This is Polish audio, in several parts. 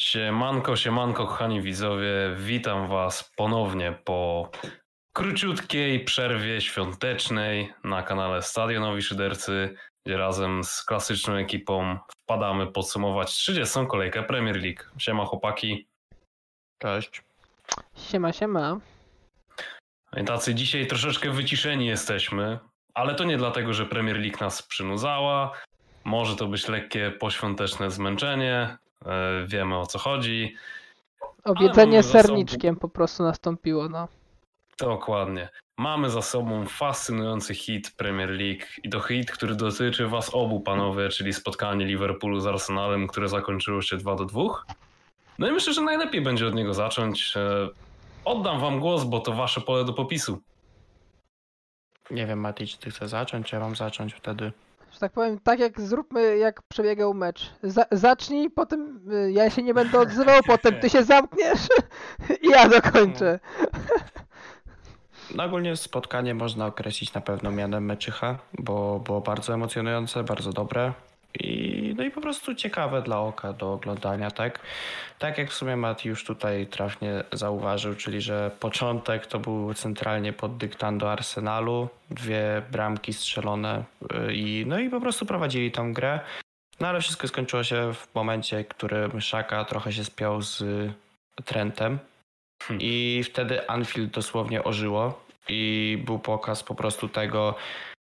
Siemanko, siemanko, kochani widzowie. Witam Was ponownie po króciutkiej przerwie świątecznej na kanale Stadionowi Szydercy, gdzie razem z klasyczną ekipą wpadamy podsumować 30. kolejkę Premier League. Siema chłopaki. Cześć. Siema, siema. I tacy dzisiaj troszeczkę wyciszeni jesteśmy, ale to nie dlatego, że Premier League nas przynudzała. Może to być lekkie poświąteczne zmęczenie, wiemy o co chodzi. Obiedzenie mamy za sobą- serniczkiem po prostu nastąpiło, no. Dokładnie. Mamy za sobą fascynujący hit Premier League i to hit, który dotyczy Was obu, panowie, czyli spotkanie Liverpoolu z Arsenalem, które zakończyło się 2 do 2. No i myślę, że najlepiej będzie od niego zacząć. E, Oddam Wam głos, bo to Wasze pole do popisu. Nie wiem, Mati, czy ty chcesz zacząć, czy ja mam zacząć wtedy? Tak powiem, tak jak zróbmy, jak przebiegał mecz. Za zacznij, potem y, ja się nie będę odzywał, potem ty się zamkniesz i ja dokończę. No ogólnie spotkanie można określić na pewno mianem meczycha, bo było bardzo emocjonujące, bardzo dobre i no i po prostu ciekawe dla oka do oglądania, tak? Tak jak w sumie Mati już tutaj trafnie zauważył, czyli że początek to był centralnie pod dyktando Arsenalu, dwie bramki strzelone y, i no i po prostu prowadzili tą grę. No ale wszystko skończyło się w momencie, w którym Szaka trochę się spiął z Trentem. Hmm. I wtedy Anfield dosłownie ożyło i był pokaz po prostu tego,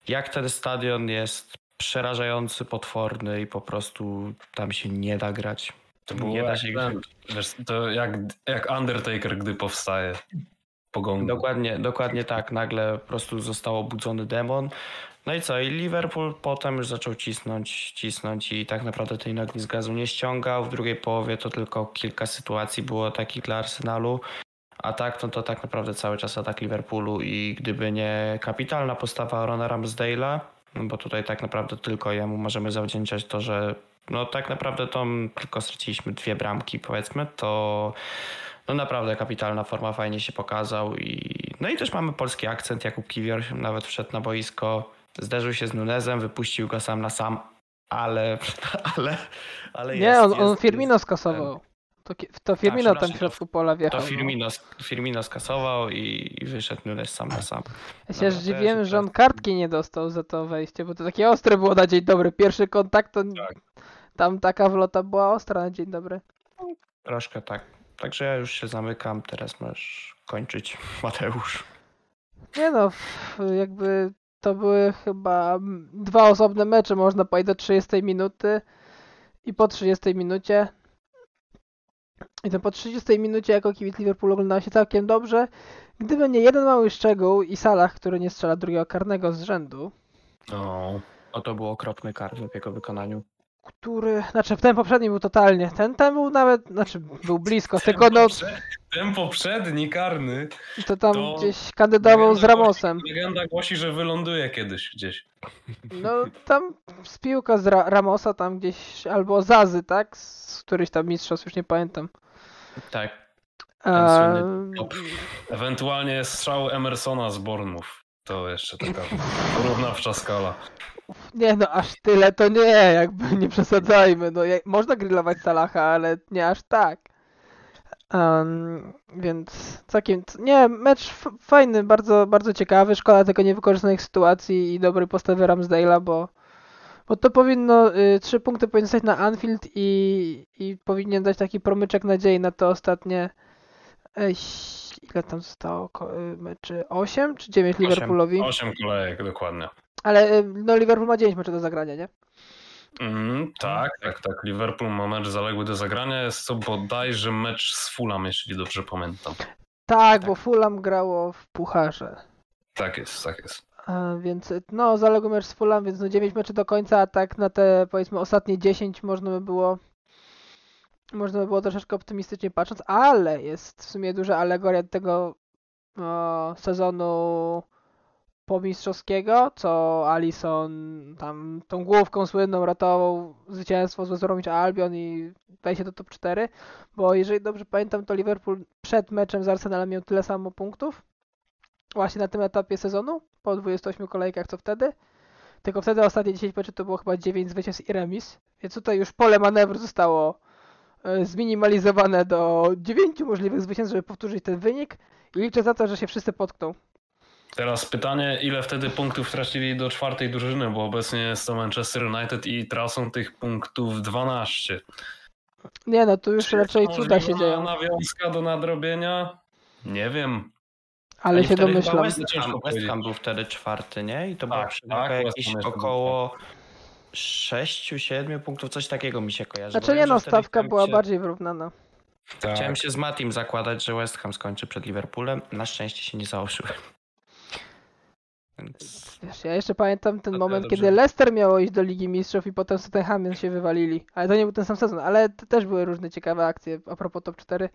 jak ten stadion jest przerażający, potworny i po prostu tam się nie da grać. To było nie da się ten, wiesz, to jak, jak Undertaker, gdy powstaje po gongu. Dokładnie, dokładnie tak. Nagle po prostu został obudzony demon. No i co? I Liverpool potem już zaczął cisnąć, cisnąć i tak naprawdę tej nogi z gazu nie ściągał. W drugiej połowie to tylko kilka sytuacji było takich dla Arsenalu. A tak, no to tak naprawdę cały czas atak Liverpoolu i gdyby nie kapitalna postawa Rona Ramsdale'a, no bo tutaj tak naprawdę tylko jemu możemy zawdzięczać to, że no tak naprawdę to tylko straciliśmy dwie bramki powiedzmy, to no naprawdę kapitalna forma, fajnie się pokazał i no i też mamy polski akcent, Jakub Kiwior nawet wszedł na boisko, zderzył się z Nunezem, wypuścił go sam na sam, ale, ale, ale Nie, jest, on, on jest, Firmino skasował. To, to Firmino tam w środku pola To wjechał. no. Firmino, Firmino skasował i, i wyszedł Nunes sam na sam. Ja się to ja zdziwiłem, się że on kartki nie dostał za to wejście, bo to takie ostre było na dzień dobry. Pierwszy kontakt to Tak. tam taka wlota była ostra na dzień dobry. Troszkę tak. Także ja już się zamykam, teraz możesz kończyć, Mateusz. Nie no, jakby to były chyba dwa osobne mecze, można powiedzieć, do 30 minuty i po 30 minucie. I to po 30 minucie jako kibic Liverpoolu oglądało się całkiem dobrze. Gdyby nie jeden mały szczegół i Salah, który nie strzela drugiego karnego z rzędu, No. O, to był okropny karny w jego wykonaniu. Który, znaczy ten poprzedni był totalnie, ten, ten był nawet, znaczy był blisko, tylko no Ten poprzedni karny. to tam to gdzieś kandydował z Ramosem. Głosi, legenda głosi, że wyląduje kiedyś gdzieś. No tam z piłka z Ra Ramosa tam gdzieś, albo Zazy, tak? Z któryś tam mistrzostw, już nie pamiętam. Tak. A. Ewentualnie strzał Emersona z Bournemouth. To jeszcze taka porównawcza skala. Nie no, aż tyle to nie, jakby nie przesadzajmy. No, jak, można grillować Salaha, ale nie aż tak. Em, więc całkiem, nie, mecz fajny, bardzo, bardzo ciekawy. Szkoda tylko niewykorzystanych sytuacji i dobrej postawy Ramsdale'a, bo, bo to powinno, y, trzy punkty powinny stać na Anfield i, i powinien dać taki promyczek nadziei na to ostatnie, e, ile tam zostało y, meczy? 8 czy 9 Osiem. Liverpoolowi? Osiem kolejek, dokładnie. Ale y, no Liverpool ma 9 meczy do zagrania, nie? Mm, tak, tak, tak. Liverpool ma mecz zaległy do zagrania. Jest to bodajże mecz z Fulham, jeśli dobrze pamiętam. Tak, Tak. bo Fulham grało w pucharze. Tak jest, tak jest. A, więc y, no, zaległy mecz z Fulham, więc no 9 meczy do końca, a tak na te powiedzmy ostatnie 10 można by było można by było troszeczkę optymistycznie patrząc, ale jest w sumie duża alegoria do tego o, sezonu pomistrzowskiego, co Alisson tam tą główką słynną ratował zwycięstwo z West Albion i wejście do top 4, bo jeżeli dobrze pamiętam, to Liverpool przed meczem z Arsenalem miał tyle samo punktów, właśnie na tym etapie sezonu, po 28 kolejkach, co wtedy. Tylko wtedy ostatnie 10 meczów to było chyba 9 zwycięstw i remis, więc tutaj już pole manewru zostało e, zminimalizowane do 9 możliwych zwycięstw, żeby powtórzyć ten wynik i liczę za to, że się wszyscy potkną. Teraz pytanie, ile wtedy punktów tracili do czwartej drużyny, bo obecnie jest to Manchester United i tracą tych punktów 12. Nie no, tu już Czy raczej cuda się dzieją, nawiązka do nadrobienia? Nie wiem. ale I się domyślam. West Ham, West. Ham był wtedy czwarty, nie? I to była Tak, przewaga tak, jakieś około 6-7 punktów, coś takiego mi się kojarzy. Znaczy nie no, stawka była się, bardziej wyrównana. Tak. Chciałem się z Matim zakładać, że West Ham skończy przed Liverpoolem. Na szczęście się nie założyłem. Więc Wiesz, ja jeszcze pamiętam ten moment, dobrze. kiedy Leicester miało iść do Ligi Mistrzów i potem z Tottenhamem się wywalili. Ale to nie był ten sam sezon, ale też były różne ciekawe akcje a propos top 4.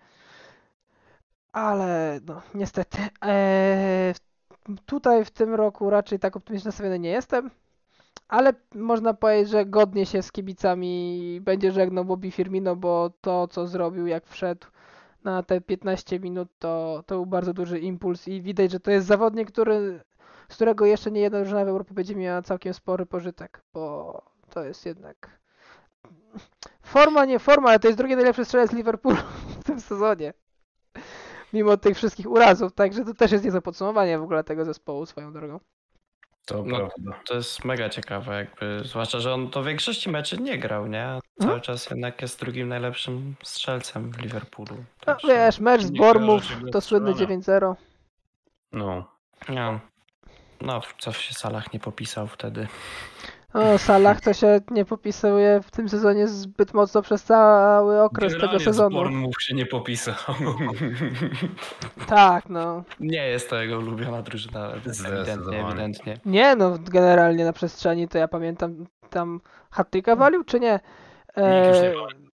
Ale no, niestety. Eee, tutaj w tym roku raczej tak optymistycznie nastawiony nie jestem. Ale można powiedzieć, że godnie się z kibicami będzie żegnał Bobby Firmino, bo to co zrobił jak wszedł na te 15 minut to, to był bardzo duży impuls i widać, że to jest zawodnik, który z którego jeszcze nie jedna drużyna w Europie będzie miała całkiem spory pożytek, bo to jest jednak forma, nie forma, ale to jest drugi najlepszy strzelec Liverpoolu w tym sezonie. Mimo tych wszystkich urazów, także to też jest niezłe podsumowanie w ogóle tego zespołu swoją drogą. To No. prawda. to jest mega ciekawe, jakby, zwłaszcza, że on do większości meczy nie grał, nie? Cały czas jednak jest drugim najlepszym strzelcem w Liverpoolu. No, wiesz, mecz z się to słynny strzelania. 9-0. No. No, no co w się salach nie popisał wtedy. O, Salah to się nie popisuje w tym sezonie zbyt mocno przez cały okres tego Generalnie z sezonu. Bournemouth się nie popisał. Tak, no. Nie jest to jego ulubiona drużyna, ewidentnie, ewidentnie. Nie, no generalnie na przestrzeni to ja pamiętam tam hat-tricka walił, czy nie? Nikt już nie E,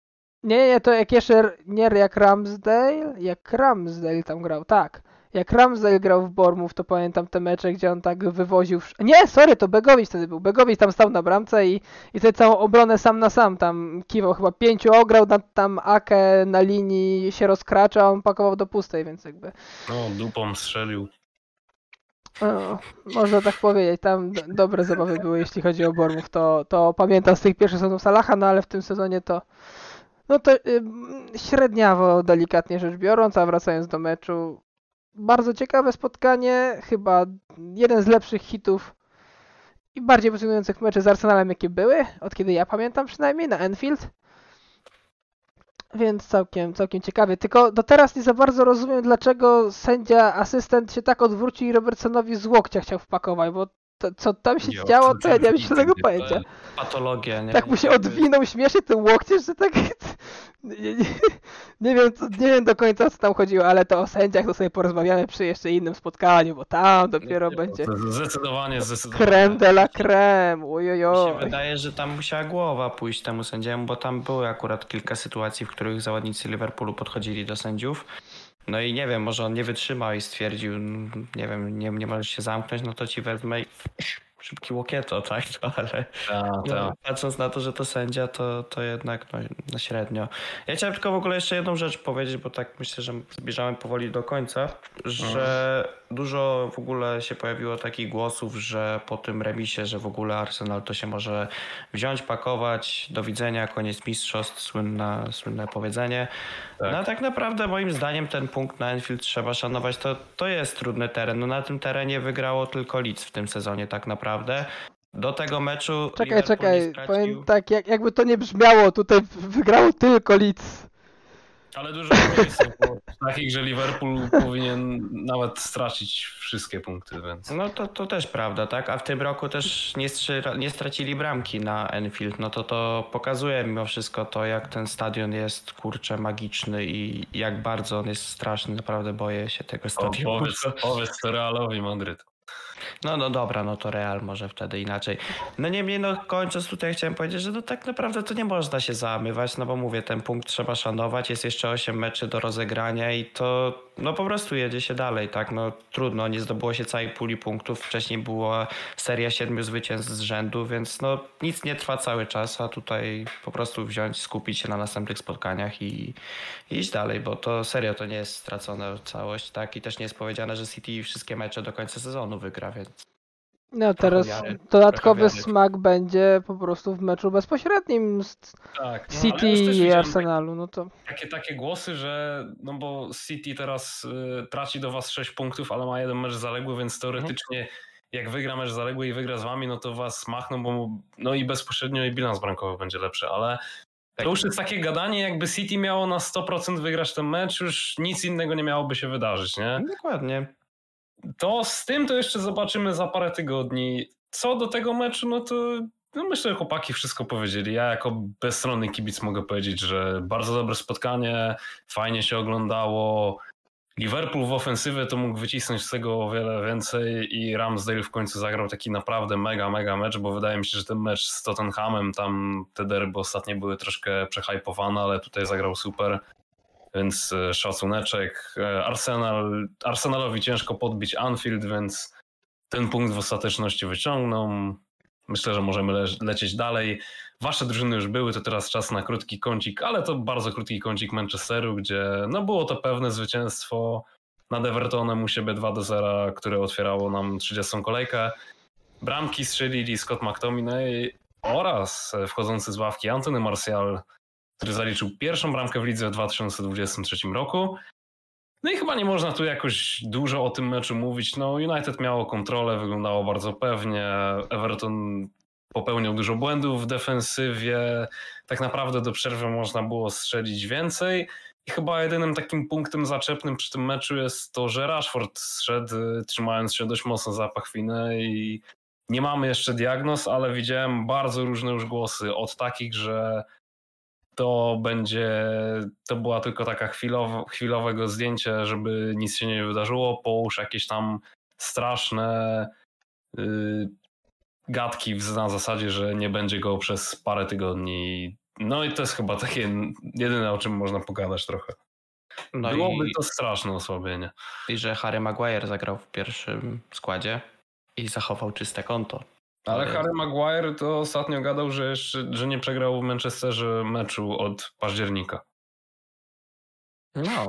nie, nie, to jak jeszcze, nie jak Ramsdale, jak Ramsdale tam grał, tak. Jak Ramsdale grał w Bormów, to pamiętam te mecze, gdzie on tak wywoził... Nie, sorry, to Begowicz wtedy był. Begowicz tam stał na bramce i, i wtedy całą obronę sam na sam tam kiwał. Chyba pięciu ograł, na, tam Akę na linii się rozkracza, a on pakował do pustej, więc jakby... No, dupą strzelił. O, można tak powiedzieć, tam dobre zabawy były, jeśli chodzi o Bormów, to, to pamiętam z tych pierwszych sezonów Salaha, no ale w tym sezonie to no to średniawo, delikatnie rzecz biorąc, a wracając do meczu, bardzo ciekawe spotkanie, chyba jeden z lepszych hitów i bardziej pasjonujących meczy z Arsenalem, jakie były, od kiedy ja pamiętam przynajmniej, na Enfield. Więc całkiem, całkiem ciekawie. Tylko do teraz nie za bardzo rozumiem, dlaczego sędzia, asystent się tak odwrócił i Robertsonowi z łokcia chciał wpakować, bo to, co tam się Nie, działo, to ja nie mam żadnego pojęcia. Patologia, nie? Tak mu się odwinął śmiesznie tym łokciem, że tak... Nie, nie, nie, wiem, nie wiem do końca o co tam chodziło, ale to o sędziach to sobie porozmawiamy przy jeszcze innym spotkaniu, bo tam dopiero nie, będzie Zdecydowanie, zdecydowanie. creme de la creme, Mi się wydaje, że tam musiała głowa pójść temu sędziemu, bo tam były akurat kilka sytuacji, w których zawodnicy Liverpoolu podchodzili do sędziów. No i nie wiem, może on nie wytrzymał i stwierdził, nie wiem, nie, nie możesz się zamknąć, no to ci wezmę i szybki łokieto, tak? No, ale Ta, no, ta. patrząc na to, że to sędzia, to, to jednak no, no średnio. Ja chciałem tylko w ogóle jeszcze jedną rzecz powiedzieć, bo tak myślę, że zbliżamy powoli do końca, że dużo w ogóle się pojawiło takich głosów, że po tym remisie, że w ogóle Arsenal to się może wziąć, pakować, do widzenia, koniec mistrzostw, słynne, słynne powiedzenie. Tak. No a tak naprawdę moim zdaniem ten punkt na Enfield trzeba szanować, to, to jest trudny teren. No na tym terenie wygrało tylko Leeds w tym sezonie tak naprawdę. Do tego meczu Czekaj, Liverpool czekaj, stracił- powiem tak, jak, jakby to nie brzmiało, tutaj wygrało tylko Leeds. Ale dużo miejsc było takich, że Liverpool powinien nawet stracić wszystkie punkty, więc. No to, to też prawda, tak? A w tym roku też nie, strzy- nie stracili bramki na Enfield. No to to pokazuje mimo wszystko to, jak ten stadion jest kurczę magiczny i jak bardzo on jest straszny. Naprawdę boję się tego O, stadionu. powiedz, powiedz to Realowi Madryt. No, no dobra, no to Real może wtedy inaczej. No niemniej, no kończąc tutaj chciałem powiedzieć, że no tak naprawdę to nie można się załamywać, no bo mówię, ten punkt trzeba szanować, jest jeszcze 8 meczy do rozegrania i to no po prostu jedzie się dalej, tak, no trudno, nie zdobyło się całej puli punktów, wcześniej była seria siedmiu zwycięstw z rzędu, więc no nic nie trwa cały czas, a tutaj po prostu wziąć, skupić się na następnych spotkaniach i, i iść dalej, bo to serio to nie jest stracona całość, tak, i też nie jest powiedziane, że City wszystkie mecze do końca sezonu wygra, więc No teraz wiary, dodatkowy smak będzie po prostu w meczu bezpośrednim z Tak. no, City i Arsenalu, no to Takie, takie głosy, że no bo City teraz y, traci do was 6 punktów, ale ma jeden mecz zaległy, więc teoretycznie jak wygra mecz zaległy i wygra z wami, no to was machną, bo no i bezpośrednio i bilans bramkowy będzie lepszy, ale to już jest takie gadanie, jakby City miało na 100% wygrać ten mecz, już nic innego nie miałoby się wydarzyć, nie? Dokładnie. To z tym to jeszcze zobaczymy za parę tygodni. Co do tego meczu, no to no myślę, że chłopaki wszystko powiedzieli. Ja jako bezstronny kibic mogę powiedzieć, że bardzo dobre spotkanie, fajnie się oglądało. Liverpool w ofensywie to mógł wycisnąć z tego o wiele więcej i Ramsdale w końcu zagrał taki naprawdę mega, mega mecz, bo wydaje mi się, że ten mecz z Tottenhamem, tam te derby ostatnie były troszkę przehypowane, ale tutaj zagrał super. Więc e, szacuneczek. E, Arsenal, Arsenalowi ciężko podbić Anfield, więc ten punkt w ostateczności wyciągną. Myślę, że możemy le lecieć dalej. Wasze drużyny już były, to teraz czas na krótki kącik, ale to bardzo krótki kącik Manchesteru, gdzie no było to pewne zwycięstwo nad Evertonem u siebie 2 do 0, które otwierało nam 30 kolejkę. Bramki strzelili Scott McTominay oraz wchodzący z ławki Antony Martial, który zaliczył pierwszą bramkę w lidze w 2023 roku. No i chyba nie można tu jakoś dużo o tym meczu mówić. No United miało kontrolę, wyglądało bardzo pewnie. Everton popełniał dużo błędów w defensywie. Tak naprawdę do przerwy można było strzelić więcej. I chyba jedynym takim punktem zaczepnym przy tym meczu jest to, że Rashford zszedł trzymając się dość mocno za pachwinę i nie mamy jeszcze diagnoz, ale widziałem bardzo różne już głosy od takich, że to będzie, to była tylko taka chwilowo, chwilowego zdjęcie, żeby nic się nie wydarzyło, połóż jakieś tam straszne yy, gadki na zasadzie, że nie będzie go przez parę tygodni. No i to jest chyba takie jedyne, o czym można pogadać trochę. No Byłoby i, to straszne osłabienie. i że Harry Maguire zagrał w pierwszym składzie i zachował czyste konto. Ale Harry Maguire to ostatnio gadał, że jeszcze, że nie przegrał w Manchesterze meczu od października. No,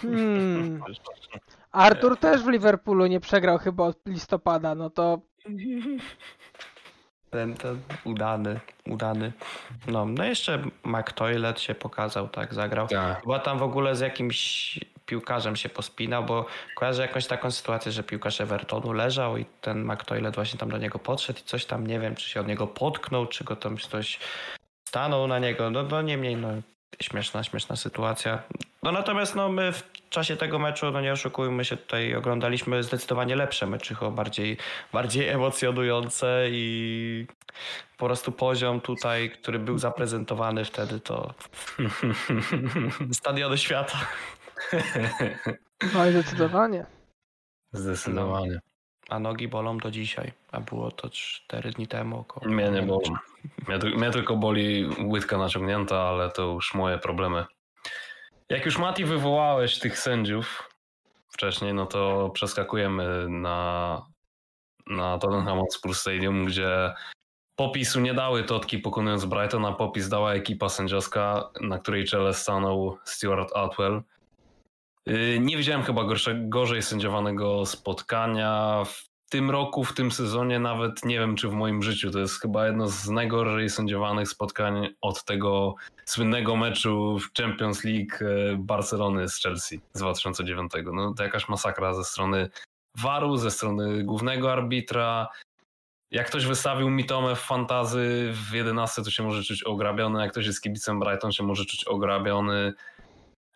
Hmm. Artur też w Liverpoolu nie przegrał chyba od listopada, no to ten, ten udany, udany. No, no jeszcze McToilet się pokazał, tak, zagrał. Tak. Chyba tam w ogóle z jakimś piłkarzem się pospinał, bo kojarzę jakąś taką sytuację, że piłkarz Evertonu leżał i ten McToilet właśnie tam do niego podszedł i coś tam, nie wiem, czy się od niego potknął, czy go tam ktoś stanął na niego. No, no niemniej, no śmieszna, śmieszna sytuacja. No natomiast no my w czasie tego meczu, no nie oszukujmy się, tutaj oglądaliśmy zdecydowanie lepsze mecze, chyba bardziej, bardziej emocjonujące i po prostu poziom tutaj, który był zaprezentowany wtedy, to stadiony świata. No i zdecydowanie. Zdecydowanie. A nogi bolą do dzisiaj, a było to 4 dni temu około. Mnie nie bolą. Mnie, mnie tylko boli łydka naciągnięta, ale to już moje problemy. Jak już Mati wywołałeś tych sędziów wcześniej, no to przeskakujemy na, na Tottenham Hotspur Stadium, gdzie popisu nie dały Totki pokonując Brighton, a popis dała ekipa sędziowska, na której czele stanął Stuart Atwell. Yy, Nie widziałem chyba gorsze, gorzej sędziowanego spotkania. W tym roku, w tym sezonie, nawet nie wiem, czy w moim życiu. To jest chyba jedno z najgorzej sędziowanych spotkań od tego słynnego meczu w Champions League e, Barcelony z Chelsea z 2009. No to jakaś masakra ze strony waru, ze strony głównego arbitra. Jak ktoś wystawił Mitomę w fantazy w 11, to się może czuć ograbiony. Jak ktoś jest kibicem Brighton, się może czuć ograbiony.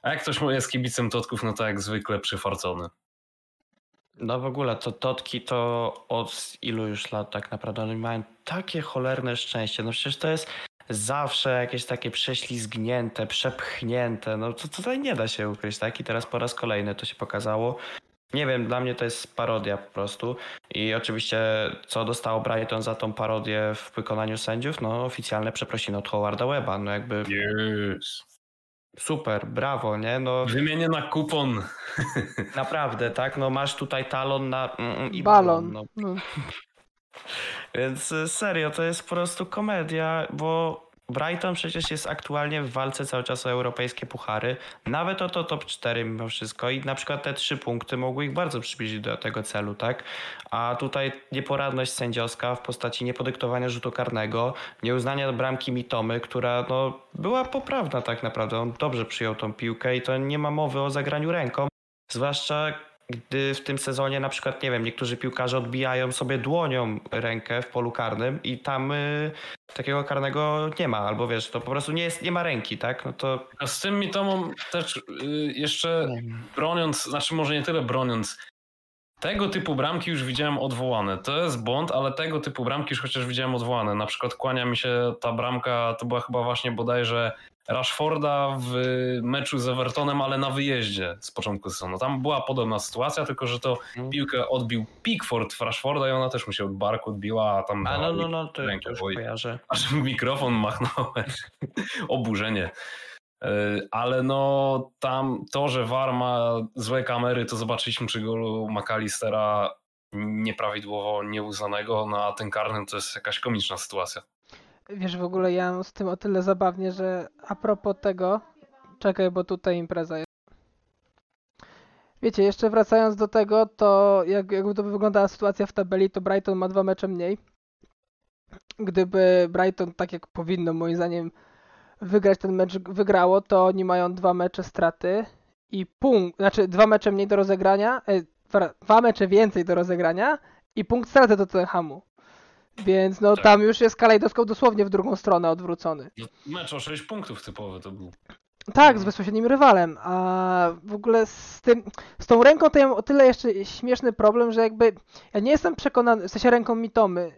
A jak ktoś jest kibicem Totków, no to jak zwykle przyfarcony. No w ogóle to Totki to od ilu już lat tak naprawdę oni mają takie cholerne szczęście. No przecież to jest zawsze jakieś takie prześlizgnięte, przepchnięte. No to tutaj nie da się ukryć, tak? I teraz po raz kolejny to się pokazało. Nie wiem, dla mnie to jest parodia po prostu. I oczywiście co dostało Brighton za tą parodię w wykonaniu sędziów? No oficjalne przeprosiny od Howarda Weba. No jakby Yes. Super, brawo, nie? No Wymienię na kupon. naprawdę, tak? No masz tutaj talon na mm, mm, i Balon. No, No. Więc y, serio, to jest po prostu komedia, bo Brighton przecież jest aktualnie w walce cały czas o europejskie puchary, nawet o to top 4 mimo wszystko i na przykład te trzy punkty mogły ich bardzo przybliżyć do tego celu, tak? A tutaj nieporadność sędziowska w postaci niepodyktowania rzutu karnego, nieuznania bramki Mitomy, która no, była poprawna tak naprawdę. On dobrze przyjął tą piłkę i to nie ma mowy o zagraniu ręką. Zwłaszcza gdy w tym sezonie na przykład, nie wiem, niektórzy piłkarze odbijają sobie dłonią rękę w polu karnym i tam y, takiego karnego nie ma, albo wiesz, to po prostu nie, jest, nie ma ręki, tak? No to... A z tym Mitomą też y, jeszcze broniąc, znaczy może nie tyle broniąc, tego typu bramki już widziałem odwołane. To jest błąd, ale tego typu bramki już chociaż widziałem odwołane. Na przykład kłania mi się ta bramka, to była chyba właśnie bodajże Rashforda w meczu z Evertonem, ale na wyjeździe z początku sezonu. Tam była podobna sytuacja, tylko że to Mhm. piłkę odbił Pickford w Rashforda i ona też mu się od barku odbiła, a tam A no, no, no, to, rękę, to już oj. kojarzę. aż mikrofon machnąłem. Oburzenie. Yy, Ale no tam to, że VAR ma złe kamery, to zobaczyliśmy przy golu McAllistera nieprawidłowo nieuznanego, no a ten karny to jest jakaś komiczna sytuacja. Wiesz, w ogóle ja z tym o tyle zabawnie, że a propos tego, czekaj, bo tutaj impreza jest. Wiecie, jeszcze wracając do tego, to jak, jakby to wyglądała sytuacja w tabeli, to Brighton ma dwa mecze mniej. Gdyby Brighton, tak jak powinno moim zdaniem, wygrać ten mecz, wygrało, to oni mają dwa mecze straty i punkt, znaczy dwa mecze mniej do rozegrania, e, dwa, mecze więcej do rozegrania i punkt straty do Tottenhamu. Więc no Tak. tam już jest kalejdoskop dosłownie w drugą stronę odwrócony. No, mecz o 6 punktów typowy to był. Tak, z Mhm. bezpośrednim rywalem, a w ogóle z tym, z tą ręką to ja mam o tyle jeszcze śmieszny problem, że jakby ja nie jestem przekonany, w sensie ręką Mitomy,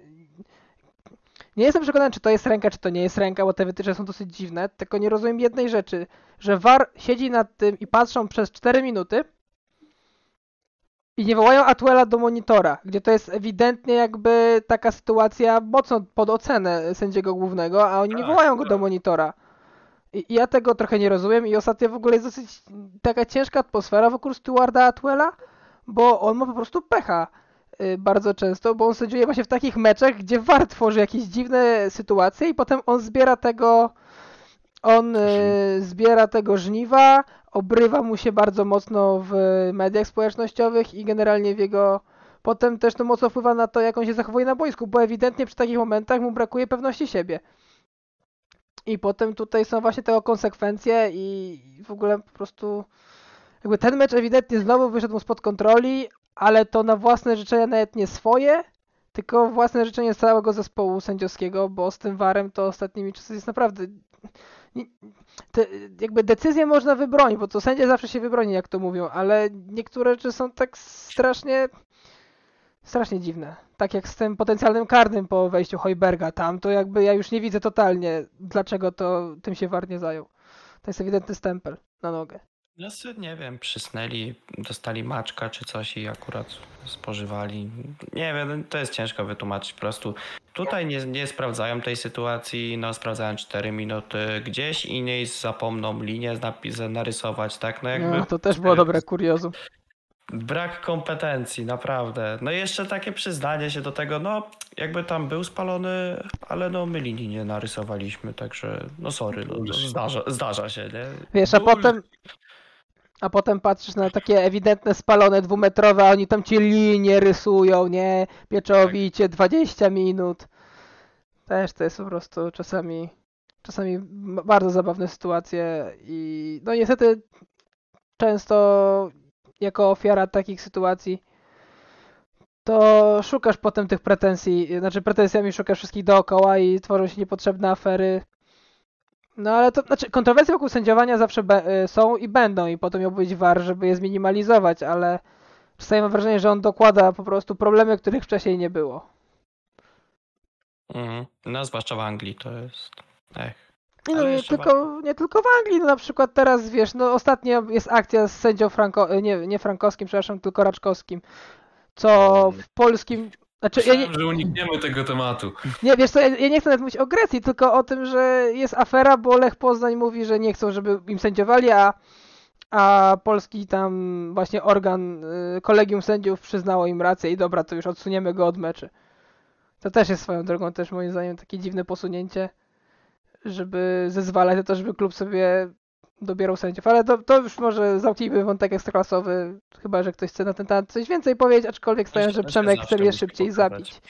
nie jestem przekonany, czy to jest ręka, czy to nie jest ręka, bo te wytyczne są dosyć dziwne, tylko nie rozumiem jednej rzeczy, że VAR siedzi nad tym i patrzą przez 4 minuty i nie wołają Atwella do monitora, gdzie to jest ewidentnie jakby taka sytuacja mocno pod ocenę sędziego głównego, a oni nie Tak, wołają go do tak. monitora. I ja tego trochę nie rozumiem i ostatnio w ogóle jest dosyć taka ciężka atmosfera wokół Stewarda Atwella, bo on ma po prostu pecha bardzo często, bo on sędziuje właśnie w takich meczach, gdzie VAR tworzy jakieś dziwne sytuacje i potem on zbiera tego on y, zbiera tego żniwa, obrywa mu się bardzo mocno w mediach społecznościowych i generalnie w jego potem też to mocno wpływa na to, jak on się zachowuje na boisku, bo ewidentnie przy takich momentach mu brakuje pewności siebie. I potem tutaj są właśnie tego konsekwencje i w ogóle po prostu jakby ten mecz ewidentnie znowu wyszedł mu spod kontroli, ale to na własne życzenia nawet nie swoje, tylko własne życzenie całego zespołu sędziowskiego, bo z tym warem to ostatnimi czasy jest naprawdę te, jakby decyzję można wybronić, bo to sędzia zawsze się wybroni, jak to mówią, ale niektóre rzeczy są tak strasznie strasznie dziwne. Tak jak z tym potencjalnym karnym po wejściu Hojberga tam, to jakby ja już nie widzę totalnie, dlaczego to tym się war nie zajął. To jest ewidentny stempel na nogę. No, nie wiem, przysnęli, dostali maczka czy coś i akurat spożywali. Nie wiem, to jest ciężko wytłumaczyć po prostu. Tutaj nie, nie sprawdzają tej sytuacji, no sprawdzają 4 minuty, gdzieś indziej zapomną linię napi- narysować, tak? No jakby No, to też było dobre kuriozum. brak kompetencji, naprawdę. No i jeszcze takie przyznanie się do tego, no jakby tam był spalony, ale no my linii nie narysowaliśmy, także no sorry, no, zdarza, zdarza się, nie? Wiesz, a już- potem a potem patrzysz na takie ewidentne spalone dwumetrowe, a oni tam ci linie rysują, nie? Pieczowicie, 20 minut. Też to jest po prostu czasami czasami bardzo zabawne sytuacje i no niestety często jako ofiara takich sytuacji to szukasz potem tych pretensji, znaczy pretensjami szukasz wszystkich dookoła i tworzą się niepotrzebne afery. No ale to, znaczy kontrowersje wokół sędziowania zawsze y, są i będą i potem miał być VAR, żeby je zminimalizować, ale czasami mam wrażenie, że on dokłada po prostu problemy, których wcześniej nie było. Mhm. No zwłaszcza w Anglii to jest, ech. No nie tylko, nie tylko w Anglii, no na przykład teraz wiesz, no ostatnio jest akcja z sędzią Franko, y, nie, nie Frankowskim, przepraszam, tylko Raczkowskim, co w polskim, znaczy ja nie, Myślałem, że unikniemy tego tematu. Nie, wiesz co, ja, ja nie chcę nawet mówić o Grecji, tylko o tym, że jest afera, bo Lech Poznań mówi, że nie chcą, żeby im sędziowali, a, a polski tam właśnie organ, y, kolegium sędziów przyznało im rację i dobra, to już odsuniemy go od meczy. To też jest swoją drogą też moim zdaniem takie dziwne posunięcie, żeby zezwalać na to, żeby klub sobie dobierał sędziów. Ale to, to już może zamknijmy wątek ekstraklasowy, chyba że ktoś chce na ten temat coś więcej powiedzieć, aczkolwiek staję, że Przemek chce mnie szybciej zabić.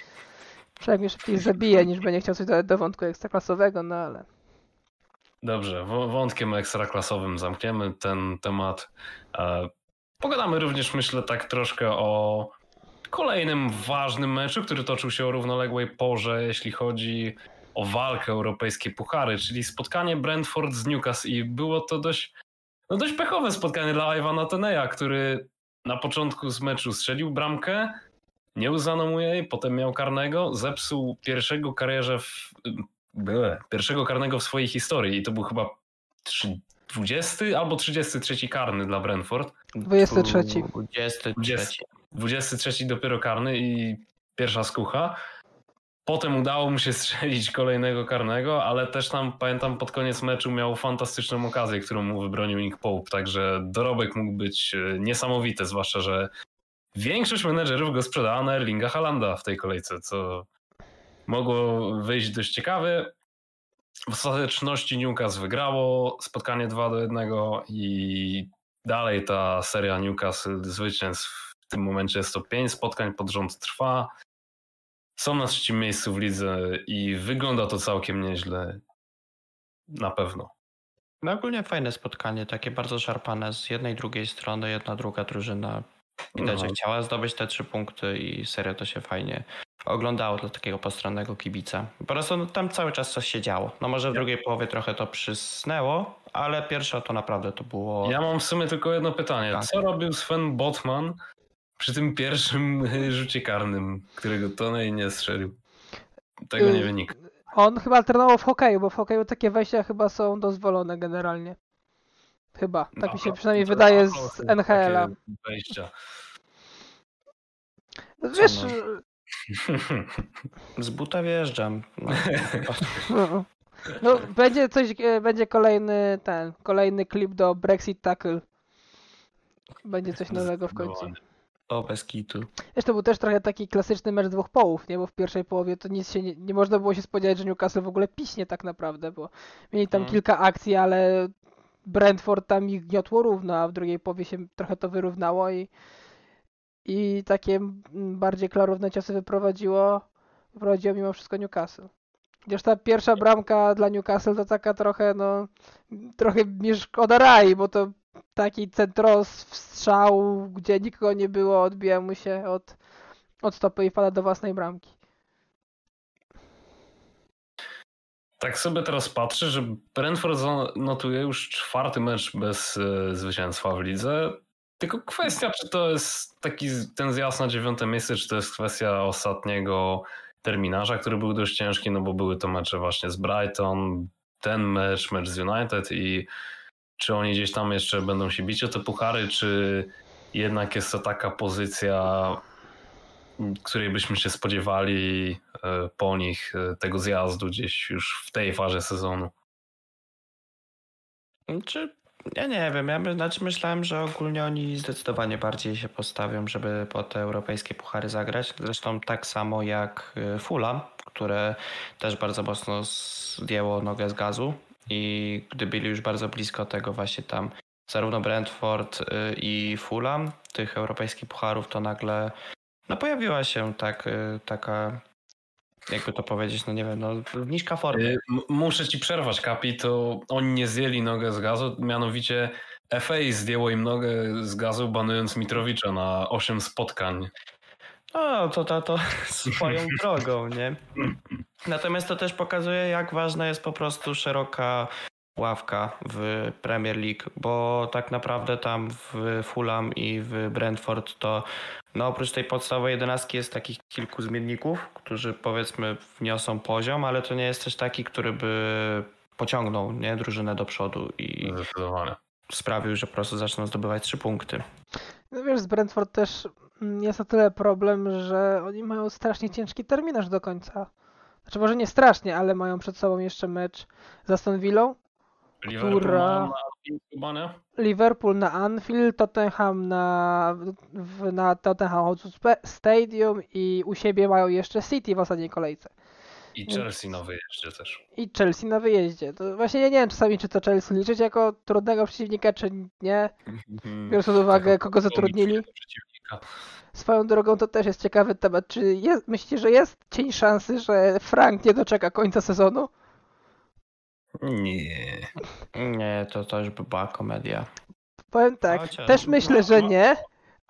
Przemek mnie szybciej zabije, niż będzie chciał coś dodać do wątku ekstraklasowego, no ale... Dobrze, wątkiem ekstraklasowym zamkniemy ten temat. E, Pogadamy również, myślę, tak troszkę o kolejnym ważnym meczu, który toczył się o równoległej porze, jeśli chodzi o walkę europejskie puchary, czyli spotkanie Brentford z Newcastle i było to dość, no dość pechowe spotkanie dla Iwana Teneja, który na początku z meczu strzelił bramkę, nie uznano mu jej, potem miał karnego, zepsuł pierwszego karierze w, Byle. Pierwszego karnego w swojej historii i to był chyba trzy- 20 albo 33 karny dla Brentford. 23. 23. 23 dopiero karny i pierwsza skucha. Potem udało mu się strzelić kolejnego karnego, ale też tam pamiętam pod koniec meczu miał fantastyczną okazję, którą mu wybronił Nick Pope, także dorobek mógł być e, niesamowity, zwłaszcza, że większość menedżerów go sprzedała na Erlinga Halanda w tej kolejce, co mogło wyjść dość ciekawe. W ostateczności Newcastle wygrało spotkanie 2 do 1 i dalej ta seria Newcastle zwycięstw w tym momencie jest to 5 spotkań pod rząd trwa. Są na trzecim miejscu w lidze i wygląda to całkiem nieźle. Na pewno. No ogólnie fajne spotkanie, takie bardzo szarpane z jednej drugiej strony, jedna, druga drużyna. Widać, że No. chciała zdobyć te trzy punkty i serio to się fajnie oglądało dla takiego postronnego kibica. Po prostu no, tam cały czas coś się działo. No może w drugiej połowie trochę to przysnęło, ale pierwsza to naprawdę to było... Ja mam w sumie tylko jedno pytanie. Tak. Co robił Sven Botman przy tym pierwszym rzucie karnym, którego Tonej nie strzelił? Tego nie Y, wie nikt. On chyba trenował w hokeju, bo w hokeju takie wejścia chyba są dozwolone generalnie. Chyba, tak mi się No, przynajmniej wydaje z takie NHL-a. Wejścia. Wiesz, no? Z buta wjeżdżam. No, no, no, będzie coś, e, będzie kolejny ten, kolejny klip do Brexit Tackle. Będzie coś nowego w końcu. O, bez kitu. Wiesz, to był też trochę taki klasyczny mecz dwóch połów, nie? Bo w pierwszej połowie to nic się nie, nie można było się spodziewać, że Newcastle w ogóle piśnie tak naprawdę, bo mieli tam Mhm. kilka akcji, ale Brentford tam ich gniotło równo, a w drugiej połowie się trochę to wyrównało i, i takie mm, bardziej klarowne ciosy wyprowadziło, wyprowadziło mimo wszystko Newcastle. Chociaż ta pierwsza bramka dla Newcastle to taka trochę, no, trochę mi szkoda rai, bo to taki centros strzał, gdzie nikogo nie było, odbija mu się od, od stopy i wpada do własnej bramki. Tak sobie teraz patrzę, że Brentford notuje już czwarty mecz bez e, zwycięstwa w lidze. Tylko kwestia, czy to jest taki ten zjazd na dziewiąte miejsce, czy to jest kwestia ostatniego terminarza, który był dość ciężki, no bo były to mecze właśnie z Brighton, ten mecz, mecz z United i czy oni gdzieś tam jeszcze będą się bić o te puchary, czy jednak jest to taka pozycja, której byśmy się spodziewali e, po nich e, tego zjazdu gdzieś już w tej fazie sezonu. Czy ja nie wiem, ja my, znaczy myślałem, że ogólnie oni zdecydowanie bardziej się postawią, żeby po te europejskie puchary zagrać. Zresztą tak samo jak y, Fulham, które też bardzo mocno zdjęło nogę z gazu i gdy byli już bardzo blisko tego właśnie tam zarówno Brentford y, i Fulham, tych europejskich pucharów, to nagle no pojawiła się tak, y, taka jakby to powiedzieć, no nie wiem, no niżka forma. Y, m- Muszę ci przerwać, Kapi, to oni nie zdjęli nogę z gazu, mianowicie FA zdjęło im nogę z gazu, banując Mitrowicza na 8 spotkań. No, to, to, to swoją drogą, nie? Natomiast to też pokazuje, jak ważna jest po prostu szeroka ławka w Premier League, bo tak naprawdę tam w Fulham i w Brentford to no oprócz tej podstawowej jedenastki jest takich kilku zmienników, którzy powiedzmy wniosą poziom, ale to nie jest też taki, który by pociągnął nie, drużynę do przodu i sprawił, że po prostu zaczną zdobywać trzy punkty. No wiesz, z Brentford też jest o tyle problem, że oni mają strasznie ciężki terminarz do końca. Znaczy może nie strasznie, ale mają przed sobą jeszcze mecz z Aston Villą, Liverpool Która- na? Liverpool na Anfield, Tottenham na, na Tottenham Hotspur Stadium i u siebie mają jeszcze City w ostatniej kolejce. I Chelsea na wyjeździe też. I Chelsea na wyjeździe. To właśnie ja nie wiem czasami, czy to Chelsea liczyć jako trudnego przeciwnika, czy nie. Biorąc pod uwagę, kogo zatrudnili. Swoją drogą to też jest ciekawy temat. Czy jest, myślicie, że jest cień szansy, że Frank nie doczeka końca sezonu? Nie. Nie, to, to już by była komedia. Powiem tak, Chociaż- też myślę, że nie,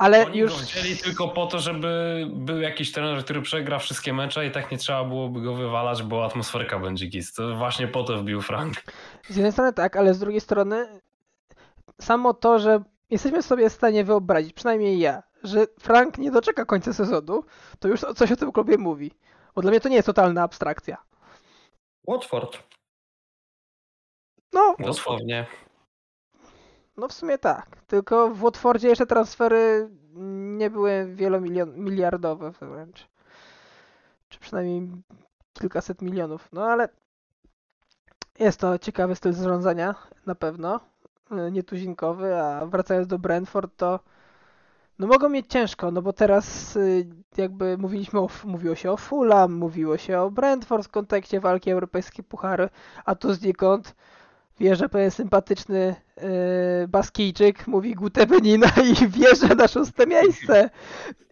ale Oni już go wzięli tylko po to, żeby był jakiś trener, który przegra wszystkie mecze i tak nie trzeba byłoby go wywalać, bo atmosferka będzie gis. To właśnie po to wbił Frank. z jednej strony tak, ale z drugiej strony samo to, że jesteśmy sobie w stanie wyobrazić, przynajmniej ja, że Frank nie doczeka końca sezonu, to już coś o tym klubie mówi. Bo dla mnie to nie jest totalna abstrakcja. Watford. No, Dosłownie. No w sumie tak. Tylko w Watfordzie jeszcze transfery nie były wielomiliardowe wręcz. Czy przynajmniej kilkaset milionów. No ale jest to ciekawy styl zarządzania, na pewno. Y, Nietuzinkowy, a wracając do Brentford, to no mogą mieć ciężko, no bo teraz y, jakby mówiliśmy o, mówiło się o Fulham, mówiło się o Brentford w kontekście walki o europejskie puchary, a tu znikąd wjeżdża pewien sympatyczny yy, Baskijczyk, mówi Gute Benina i wjeżdża na szóste miejsce.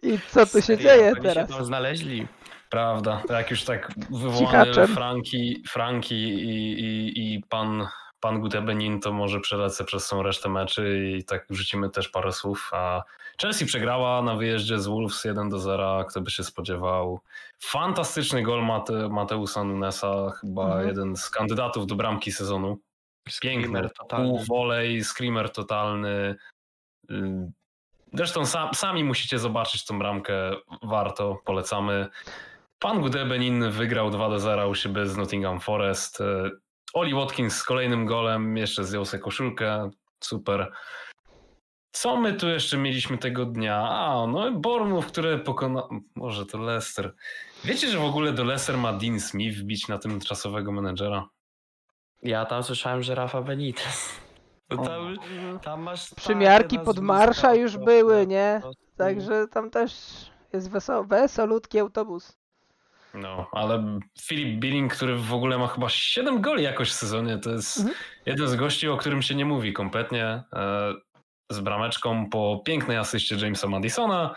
I co tu się Serio, dzieje oni teraz? Się tam znaleźli. Prawda, to jak już tak wywołany. Franki, Franki i, i, i pan, pan Gutebenin, to może przelecę przez tą resztę meczy i tak wrzucimy też parę słów. A Chelsea przegrała na wyjeździe z Wolves 1 do 0, kto by się spodziewał. Fantastyczny gol Mate, Mateusa Nunesa, chyba Mhm. jeden z kandydatów do bramki sezonu. Piękny, Screamer totalny. pół volej, screamer totalny. Ym, Zresztą sam, sami musicie zobaczyć tą bramkę, warto, polecamy. Pan Gudebenin wygrał 2 do 0 u siebie z Nottingham Forest. E, Oli Watkins z kolejnym golem, jeszcze zdjął sobie koszulkę, super. Co my tu jeszcze mieliśmy tego dnia? A, no Bournemouth, które pokona... Może to Leicester. Wiecie, że w ogóle do Leicester ma Dean Smith wbić na tym czasowego menedżera? Ja tam słyszałem, że Rafa Benitez. No. Tam, tam masz takie Przymiarki pod marsza już były, nie? po prostu. Także tam też jest wesoło, wesolutki autobus. No, ale Filip Billing, który w ogóle ma chyba 7 goli jakoś w sezonie, to jest Mhm. jeden z gości, o którym się nie mówi kompletnie. E, z brameczką po pięknej asyście Jamesa Madisona.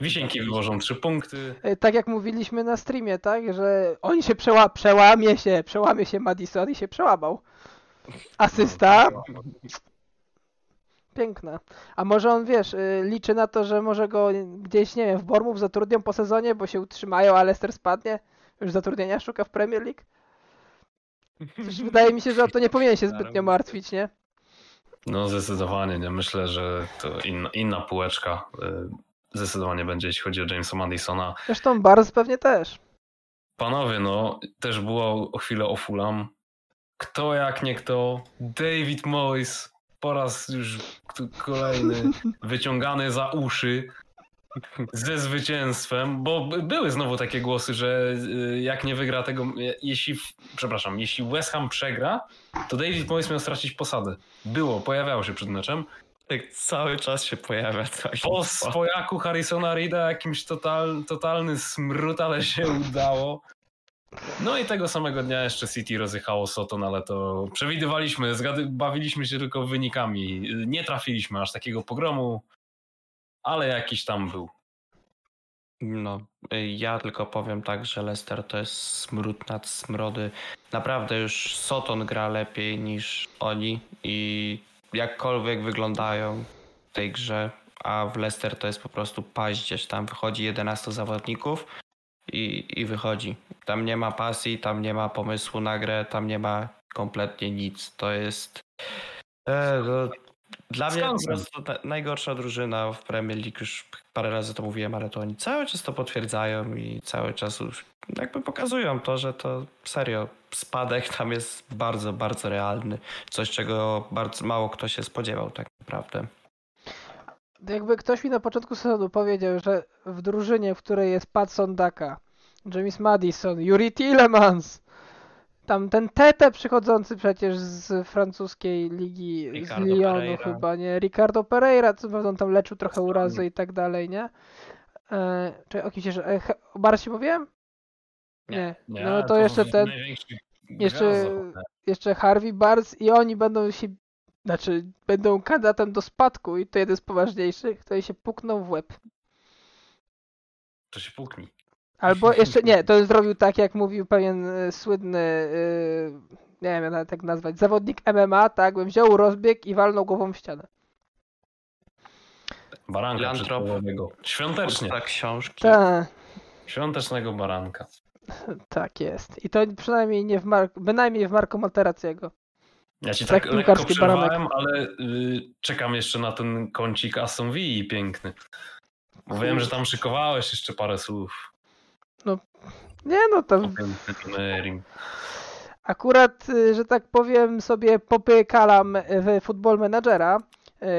Wisienki wywożą 3 punkty. E, Tak jak mówiliśmy na streamie, tak? Że on się przeła przełamie się, przełamie się Madison i się przełamał. Asysta, piękna. A może on, wiesz, y, liczy na to, że może go gdzieś, nie wiem, w Bormów zatrudnią po sezonie, bo się utrzymają, a Leicester spadnie? Już zatrudnienia szuka w Premier League? Wydaje mi się, że o to nie powinien się zbytnio martwić, nie? No zdecydowanie, nie myślę, że to inna, inna półeczka e, zdecydowanie będzie, jeśli chodzi o Jamesa Madisona. Zresztą Barnes pewnie też. Panowie, no też było chwilę o Fulham. Kto jak nie kto? David Moyes po raz już kolejny wyciągany za uszy ze zwycięstwem, bo by- były znowu takie głosy, że y, jak nie wygra tego, je- jeśli, przepraszam, jeśli West Ham przegra, to David Moyes miał stracić posadę. Było, pojawiało się przed meczem. Tak cały czas się pojawia. Po swojaku Harrisona Reeda jakimś total, totalny smród, ale się udało. No i tego samego dnia jeszcze City rozjechało Soton, ale to przewidywaliśmy, zgady, bawiliśmy się tylko wynikami. Nie trafiliśmy aż takiego pogromu, ale jakiś tam był. No, y, ja tylko powiem tak, że Leicester to jest smród nad smrody. Naprawdę już Soton gra lepiej niż oni i jakkolwiek wyglądają w tej grze, a w Leicester to jest po prostu paździerz. Tam wychodzi 11 zawodników i, i wychodzi. Tam nie ma pasji, tam nie ma pomysłu na grę, tam nie ma kompletnie nic. To jest... E, no, dla mnie po prostu najgorsza drużyna w Premier League, już parę razy to mówiłem, ale to oni cały czas to potwierdzają i cały czas już jakby pokazują to, że to serio spadek tam jest bardzo, bardzo realny. Coś, czego bardzo mało kto się spodziewał tak naprawdę. Jakby ktoś mi na początku sezonu powiedział, że w drużynie, w której jest Patson Daka, James Madison, Yuri Tillemans, tam ten Tete przychodzący przecież z francuskiej ligi, Ricardo z Lyonu Pereira. chyba, nie? Ricardo Pereira, co prawda on tam leczył trochę urazy i tak dalej, nie? E, czy o kimś jeszcze, e, o Barsi mówiłem? Nie. Nie, No to jeszcze ten, jeszcze- jeszcze Harvey Barnes i oni będą się, znaczy będą kandydatem do spadku i to jeden z poważniejszych, to się pukną w łeb. To się puknij. Albo jeszcze nie, to zrobił tak, jak mówił pewien y, słynny, y, nie wiem nawet jak nazwać, zawodnik MMA, tak, bym wziął rozbieg i walnął głową w ścianę. Baranka przysłowiowego. Świątecznie. Tak, książki. Tak, Świątecznego baranka. tak jest. I to przynajmniej nie w Mark, bynajmniej w Marco Materazziego. Ja ci Tak tak lekko przerwałem, ale y, czekam jeszcze na ten kącik Aston Villa piękny. Bo wiem, że tam szykowałeś jeszcze parę słów. Nie no, to o tym Emerim. akurat, y, że tak powiem, sobie popykalam w Football Managera,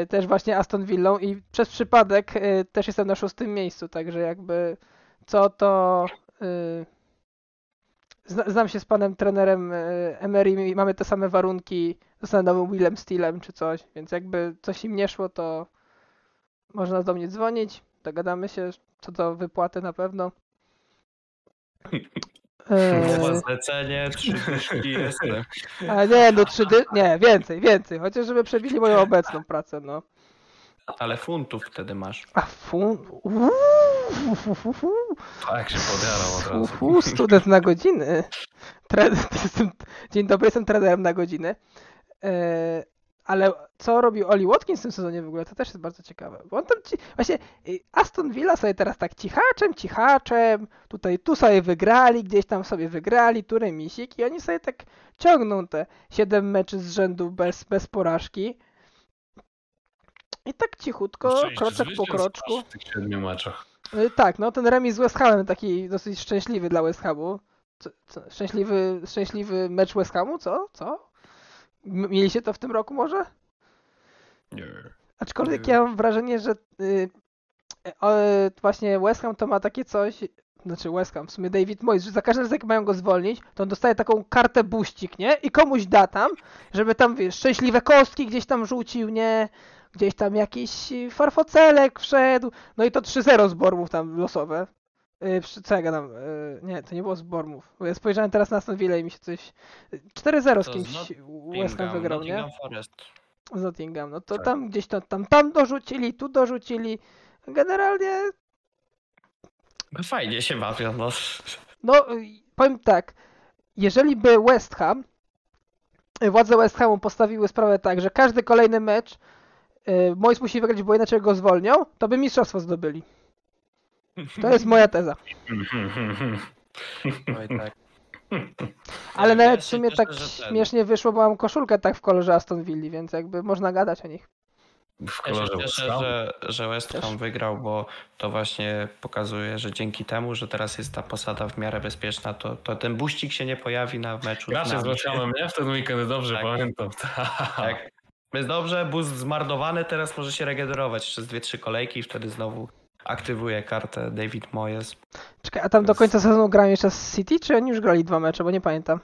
y, też właśnie Aston Villą i przez przypadek y, też jestem na szóstym miejscu, także jakby co to... y, zna- Znam się z panem trenerem y, Emerym i mamy te same warunki, zostanę nowym Willem Steelem czy coś, więc jakby coś im nie szło, to można do mnie dzwonić, dogadamy się co do wypłaty na pewno. Umowa Eee, zlecenie, trzy dyszki jestem. a nie, no trzy dy... Nie, więcej, więcej. Chociaż żeby przebili moją obecną pracę, no. Ale funtów wtedy masz. A fun... Uuu, fu, fu, fu, Tak się podjarał od razu. student na godziny. Tre... Dzień dobry, jestem trenerem na godziny. Ale co robił Oli Watkins w tym sezonie w ogóle, to też jest bardzo ciekawe. Bo on tam ci... Właśnie y, Aston Villa sobie teraz tak cichaczem, cichaczem, tutaj tu sobie wygrali, gdzieś tam sobie wygrali, tu remisik i oni sobie tak ciągną te 7 meczy z rzędu bez, bez porażki. I tak cichutko, Sześć kroczek po kroczku. W tych siedmiu meczach. Y, Tak, no ten remis z West Hamem taki dosyć szczęśliwy dla West Hamu. Co, co, szczęśliwy, szczęśliwy mecz West Hamu? Co? Co? Mieliście to w tym roku może? Nie. Aczkolwiek Nie ja mam wrażenie, że y, o, właśnie West Ham to ma takie coś, znaczy West Ham, w sumie David Moyes, że za każdym razem jak mają go zwolnić, to on dostaje taką kartę buścik, nie? I komuś da tam, żeby tam, wiesz, szczęśliwe kostki gdzieś tam rzucił, nie? Gdzieś tam jakiś y, farfocelek wszedł, no i to 3-0 z Bormów tam losowe. Yy, co ja gadam? Yy, nie, to nie było z Bormów. Bo ja spojrzałem teraz na Aston Villa i mi się coś... 4-0 z To z kimś West Ham wygrał, nie? Forest. z Nottingham. No to Tak. tam gdzieś to, tam, tam dorzucili, tu dorzucili. Generalnie, No Fajnie się bawią, no. no powiem tak, jeżeli by West Ham, władze West Hamu postawiły sprawę tak, że każdy kolejny mecz y, Moyes musi wygrać, bo inaczej go zwolnią, to by mistrzostwo zdobyli. To jest moja teza. Oj, tak. Ale Ja nawet w się sumie cieszę, tak że ten- śmiesznie wyszło, bo mam koszulkę tak w kolorze Aston Villa, więc jakby można gadać o nich. W Ja się kolorze cieszę, West Hamu. że, że West Też. Ham wygrał, bo to właśnie pokazuje, że dzięki temu, że teraz jest ta posada w miarę bezpieczna, to, to ten buścik się nie pojawi na meczu. z Gracze z nami. Nie? W ten weekend dobrze Tak. pamiętam. Tak. Jest dobrze, boost zmarnowany, teraz może się regenerować przez 2-3 kolejki i wtedy znowu aktywuje kartę David Moyes. Czekaj, a tam do końca sezonu grają jeszcze z City, czy oni już grali dwa mecze, bo nie pamiętam.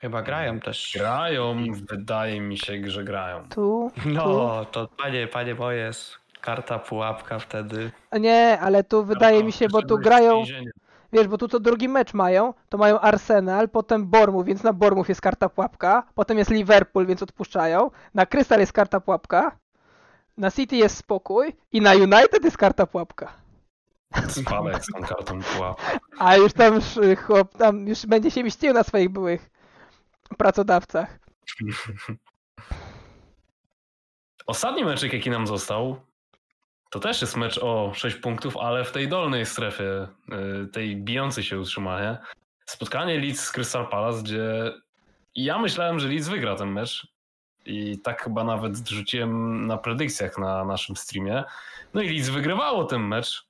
Chyba grają też. Grają, wydaje mi się, że grają. Tu, No, to panie, panie Moyes, karta pułapka wtedy. A Nie, ale tu wydaje mi się, bo tu grają, wiesz, bo tu co drugi mecz mają, to mają Arsenal, potem Bormów, więc na Bormów jest karta pułapka, potem jest Liverpool, więc odpuszczają, na Crystal jest karta pułapka, na City jest spokój i na United jest karta pułapka. Spadek z tą kartą pułap. A już tam sz- chłop, tam już będzie się mścił na swoich byłych pracodawcach. Ostatni meczek, jaki nam został, to też jest mecz o 6 punktów, ale w tej dolnej strefie, y, tej bijącej się utrzymanie. Spotkanie Leeds z Crystal Palace, gdzie ja myślałem, że Leeds wygra ten mecz. I tak chyba nawet rzuciłem na predykcjach na naszym streamie. No i Leeds wygrywało ten mecz,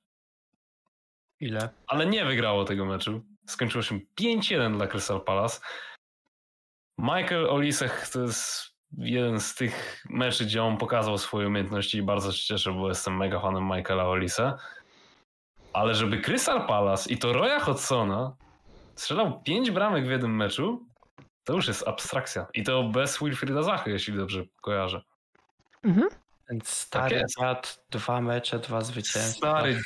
Ile? ale nie wygrało tego meczu. Skończyło się 5-1 dla Crystal Palace. Michael Olisek to jest jeden z tych meczy, gdzie on pokazał swoje umiejętności i bardzo się cieszę, bo jestem mega fanem Michaela Olise. Ale żeby Crystal Palace i to Roya Hodgsona strzelał 5 bramek w jednym meczu, to już jest abstrakcja. I to bez Wilfrida Zachy, jeśli dobrze kojarzę. Mhm. Więc stary jest. dziad, dwa mecze, dwa zwycięstwa. Stary,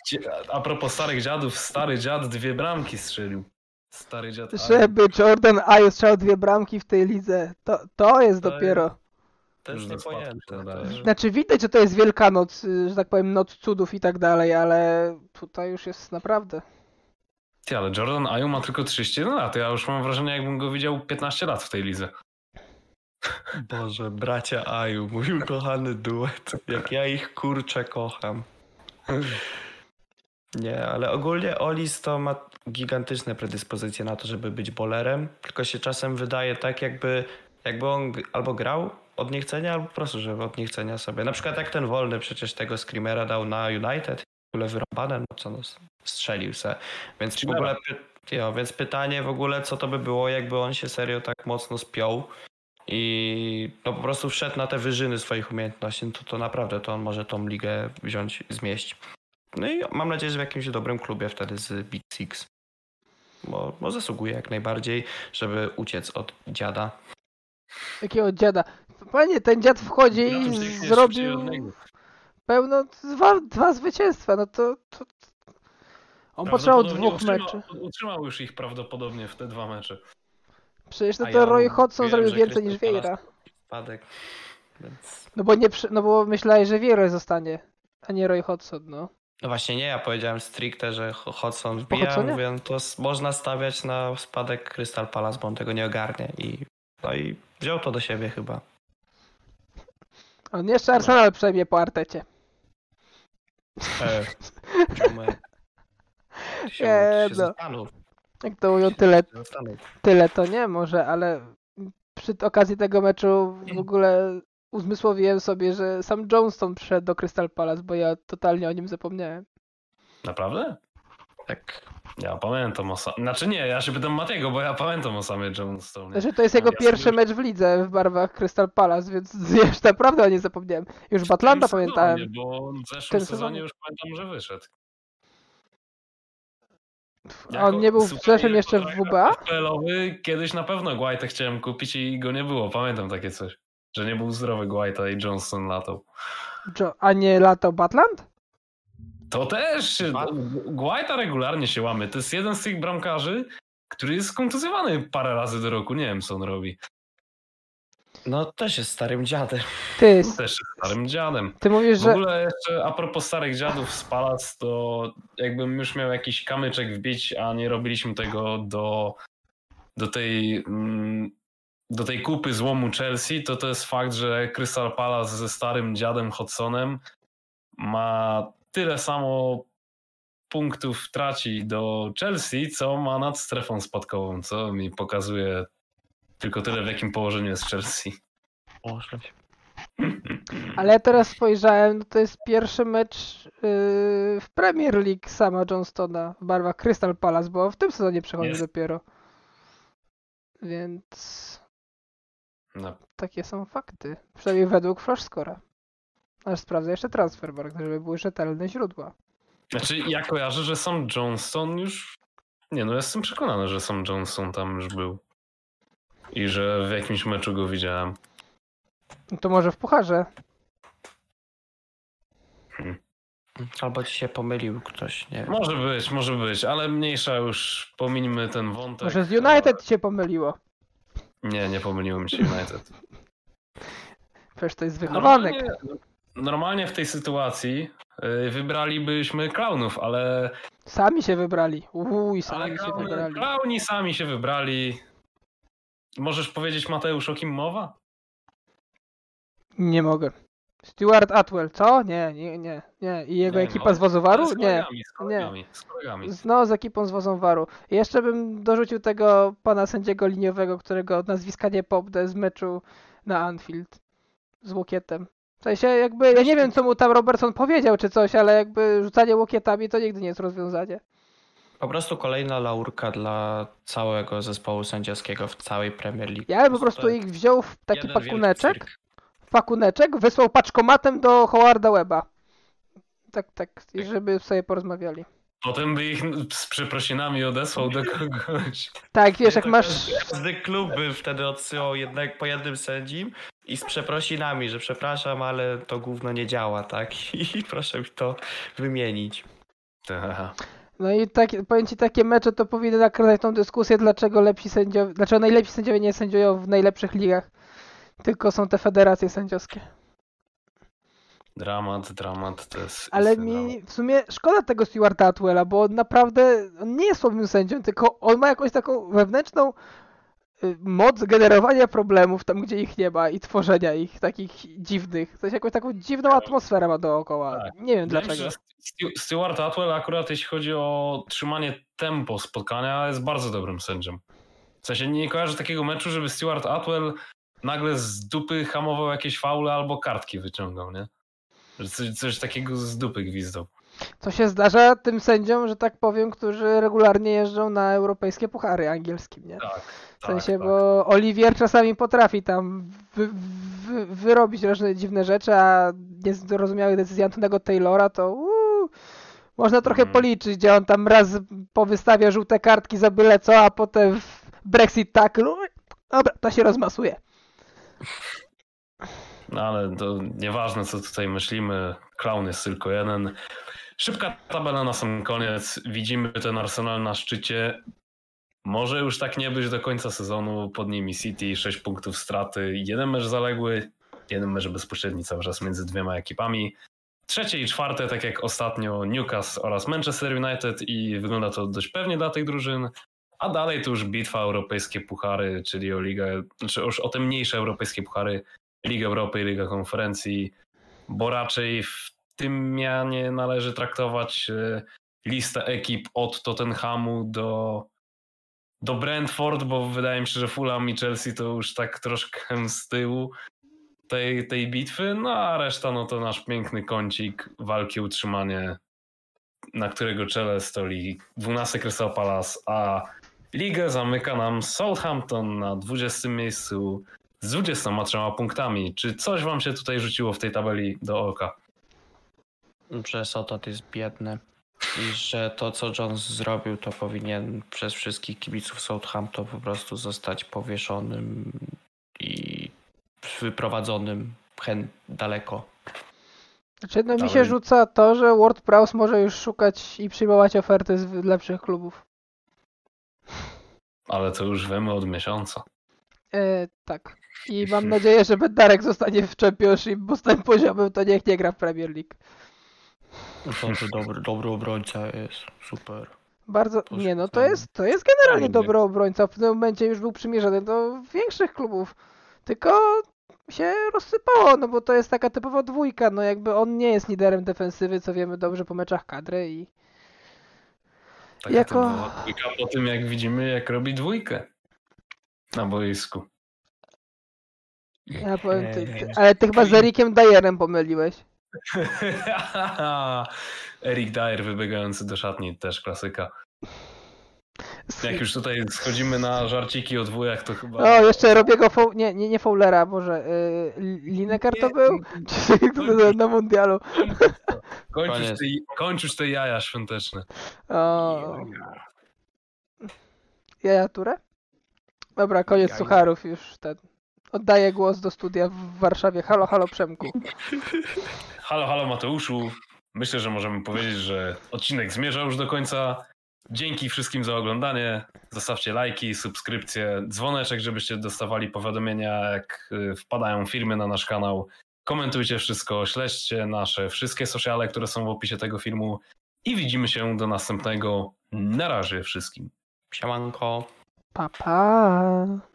a propos starych dziadów, stary dziad dwie bramki strzelił. Stary dziad. Ayu. Żeby Jordan Ayew strzelał dwie bramki w tej lidze, to, to jest To dopiero. To Już jest niepojęte. to jest- Znaczy widać, że to jest wielka noc, y, że tak powiem, noc cudów i tak dalej, ale tutaj już jest naprawdę. Ty, ale Jordan Ayu ma tylko 31 lat. Ja już mam wrażenie, jakbym go widział 15 lat w tej lidze. Boże, bracia Aju, mój ukochany duet. Jak ja ich kurczę kocham. Nie, ale ogólnie Olis to ma gigantyczne predyspozycje na to, żeby być bolerem, tylko się czasem wydaje tak, jakby, jakby on albo grał od niechcenia, albo po prostu, żeby od niechcenia sobie. Na przykład jak ten wolny przecież tego screamera dał na United, ogóle wyrąbane, no co no, strzelił se. Więc w ogóle, py- jo, więc pytanie w ogóle, co to by było, jakby on się serio tak mocno spiął i no po prostu wszedł na te wyżyny swoich umiejętności, no to, to naprawdę to on może tą ligę wziąć, zmieść. No i mam nadzieję, że w jakimś dobrym klubie wtedy z Big Six. Bo, bo zasługuje jak najbardziej, żeby uciec od dziada. Jakiego dziada. Panie, ten dziad wchodzi bym i zrobił. Pełno, dwa, dwa zwycięstwa, no to... to... On potrzebował Prawdopodobnie dwóch utrzyma- meczy. Utrzymał już ich prawdopodobnie w te dwa mecze. Przecież no to ja Roy Hodgson zrobił więcej niż Vieira. Spadek. Więc... No bo nie, no bo myślałeś, że Vieira zostanie, a nie Roy Hodgson, no. No właśnie nie, ja powiedziałem stricte, że Ho- Hodgson wbija, mówię, no to można stawiać na spadek Crystal Palace, bo on tego nie ogarnie i no i wziął to do siebie chyba. On jeszcze Arsenal przejmie po Artecie. E, ziomy. Się, Nie, się no. zastanów, Jak to mówią, tyle, tyle to nie może, ale przy okazji tego meczu w ogóle uzmysłowiłem sobie, że sam Johnston przyszedł do Crystal Palace, bo ja totalnie o nim zapomniałem. Naprawdę? Tak. Ja pamiętam o sam... Znaczy nie, ja się pytam Matiego, bo ja pamiętam o samej Jonestonie. Znaczy to jest jego Ja pierwszy sobie- mecz w lidze w barwach Crystal Palace, więc już naprawdę o nim zapomniałem. Już w Atlanta pamiętałem. Sezonie, bo w zeszłym sezonie sezonie. już pamiętam, że wyszedł. A on nie był w zeszłym jeszcze w WBA? Kiedyś na pewno Guaitę chciałem kupić i go nie było. Pamiętam takie coś. Że nie był zdrowy Guaita i Johnson latał. Jo- a nie latał Batland? To też. Guaita regularnie się łamy. To jest jeden z tych bramkarzy, który jest kontuzjowany parę razy do roku. Nie wiem, co on robi. No też jest starym dziadem. Ty, Też jest starym dziadem. ty mówisz, W że... ogóle jeszcze a propos starych dziadów z Palac, to jakbym już miał jakiś kamyczek wbić, a nie robiliśmy tego do, do tej mm, do tej kupy złomu Chelsea, to to jest fakt, że Crystal Palace ze starym dziadem Hodgsonem ma tyle samo punktów traci do Chelsea, co ma nad strefą spadkową, co mi pokazuje tylko tyle, w jakim położeniu jest Chelsea. Może. Ale ja teraz spojrzałem, no to jest pierwszy mecz yy, w Premier League sama Johnstona w barwach Crystal Palace, bo w tym sezonie przechodzi Jest. dopiero. Więc No, takie są fakty. Przynajmniej według Flashscora. Aż sprawdzę jeszcze Transfermarkt, żeby były rzetelne źródła. Znaczy, ja kojarzę, że sam Johnson już. Nie, no jestem przekonany, że sam Johnson tam już był. I że w jakimś meczu go widziałem. No to może w pucharze. Albo ci się pomylił ktoś, nie wiem. Może być, może być, ale mniejsza już. Pomińmy ten wątek. Może z United się pomyliło. Nie, nie pomyliłem się United. Przecież to jest wychowanek. Normalnie, normalnie w tej sytuacji y, wybralibyśmy klaunów, ale, Sami się wybrali. Uuu, sami ale się klauny, wybrali. klauni sami się wybrali. Możesz powiedzieć, Mateusz, o kim mowa? Nie mogę. Stuart Atwell, co? Nie, nie, nie, nie. I jego Nie, ekipa no, z Wozowaru? Z Nie. kolegami, z kolegami. Z kolegami. No, z ekipą z Wozowaru. Jeszcze bym dorzucił tego pana sędziego liniowego, którego nazwiska nie popnę z meczu na Anfield z łokietem. W sensie jakby, ja nie wiem co mu tam Robertson powiedział czy coś, ale jakby rzucanie łokietami to nigdy nie jest rozwiązanie. Po prostu kolejna laurka dla całego zespołu sędziowskiego w całej Premier League. Ja bym po prostu ich wziął w taki pakuneczek, pakuneczek, wysłał paczkomatem do Howarda Weba. Tak, tak, i żeby sobie porozmawiali. Potem by ich z przeprosinami odesłał do kogoś. Tak, wiesz, jak To masz... Każdy klub by wtedy odsyłał jednak po jednym sędzim i z przeprosinami, że przepraszam, ale to gówno nie działa, tak? I proszę mi to wymienić. Ta. No i tak, powiem ci, takie mecze to powinny nakręcać tą dyskusję, dlaczego lepsi sędziowie, dlaczego najlepsi sędziowie nie sędziują w najlepszych ligach, tylko są te federacje sędziowskie. Dramat, dramat, to jest. Ale jest mi w sumie szkoda tego Stewarta Atwella, bo on naprawdę on nie jest słabym sędzią, tylko on ma jakąś taką wewnętrzną moc generowania problemów tam, gdzie ich nie ma i tworzenia ich takich dziwnych. Coś jakąś taką dziwną atmosferę ma dookoła. Tak. Nie wiem dlaczego. Stuart Atwell akurat jeśli chodzi o trzymanie tempo spotkania jest bardzo dobrym sędzią. W sensie nie kojarzę takiego meczu, żeby Stuart Atwell nagle z dupy hamował jakieś faule albo kartki wyciągał, nie? Że coś, coś takiego z dupy gwizdał. Co się zdarza tym sędziom, że tak powiem, którzy regularnie jeżdżą na europejskie puchary angielskim, nie? Tak. W sensie, tak, bo Oliwier czasami potrafi tam wy, wy, wyrobić różne dziwne rzeczy, a niezrozumiałych decyzji Antonego Taylora to uu, można trochę Mhm. policzyć, gdzie on tam raz powystawia żółte kartki za byle co, a potem w Brexit tackle, ui, dobra, to się rozmasuje. No ale to nieważne, co tutaj myślimy. Clown jest tylko jeden. Szybka tabela na sam koniec. Widzimy ten Arsenal na szczycie. Może już tak nie być do końca sezonu. Pod nimi City, 6 punktów straty. Jeden mecz zaległy, jeden mecz bezpośredni cały czas między dwiema ekipami. Trzecie i czwarte, tak jak ostatnio, Newcastle oraz Manchester United i wygląda to dość pewnie dla tych drużyn. A dalej to już bitwa europejskie puchary, czyli o ligę, znaczy już o te mniejsze europejskie puchary, Liga Europy i Liga Konferencji, bo raczej w tym mianie należy traktować e, listę ekip od Tottenhamu do, do Brentford, bo wydaje mi się, że Fulham i Chelsea to już tak troszkę z tyłu tej, tej bitwy, no a reszta no to nasz piękny kącik walki utrzymanie, na którego czele stoi 12 Crystal Palace, a ligę zamyka nam Southampton na 20 miejscu z 23 punktami. Czy coś wam się tutaj rzuciło w tej tabeli do oka? Że Sotat jest biedny i że to, co Jones zrobił, to powinien przez wszystkich kibiców Southampton po prostu zostać powieszonym i wyprowadzonym hen daleko. Znaczy, no mi się rzuca to, że Ward Prowse może już szukać i przyjmować oferty z lepszych klubów. Ale to już wiemy od miesiąca. E, tak. I mam nadzieję, że Bednarek zostanie w Championship, bo z tym poziomem to niech nie gra w Premier League. To, to dobry, dobry obrońca jest, super. Bardzo, To nie no, to jest, to jest generalnie Fajnie. dobry obrońca. W tym momencie już był przymierzony do większych klubów. Tylko się rozsypało, no bo to jest taka typowa dwójka, no jakby on nie jest liderem defensywy, co wiemy dobrze po meczach kadry i Taka Jako- dwójka po tym, jak widzimy, jak robi dwójkę na boisku. ja powiem, ty, ty, ale ty chyba z Erikiem Dyerem pomyliłeś. Erik Dyer wybiegający do szatni, też klasyka. Jak już tutaj schodzimy na żarciki o dwójach, to chyba... O, jeszcze robię go, fou- nie, nie, nie Fowlera, może yy, Lineker to był? Na mundialu? Kończysz te, kończysz te jaja świąteczne. O, Jaja Ture? Dobra, koniec Jaja. sucharów już ten. Oddaję głos do studia w Warszawie. Halo, halo Przemku. Halo, halo Mateuszu. Myślę, że możemy powiedzieć, że odcinek zmierza już do końca. Dzięki wszystkim za oglądanie. Zostawcie lajki, subskrypcje, dzwoneczek, żebyście dostawali powiadomienia, jak y, wpadają filmy na nasz kanał. Komentujcie wszystko, śledźcie nasze wszystkie sociale, które są w opisie tego filmu. I widzimy się do następnego. Na razie wszystkim. Siemanko. Pa, pa.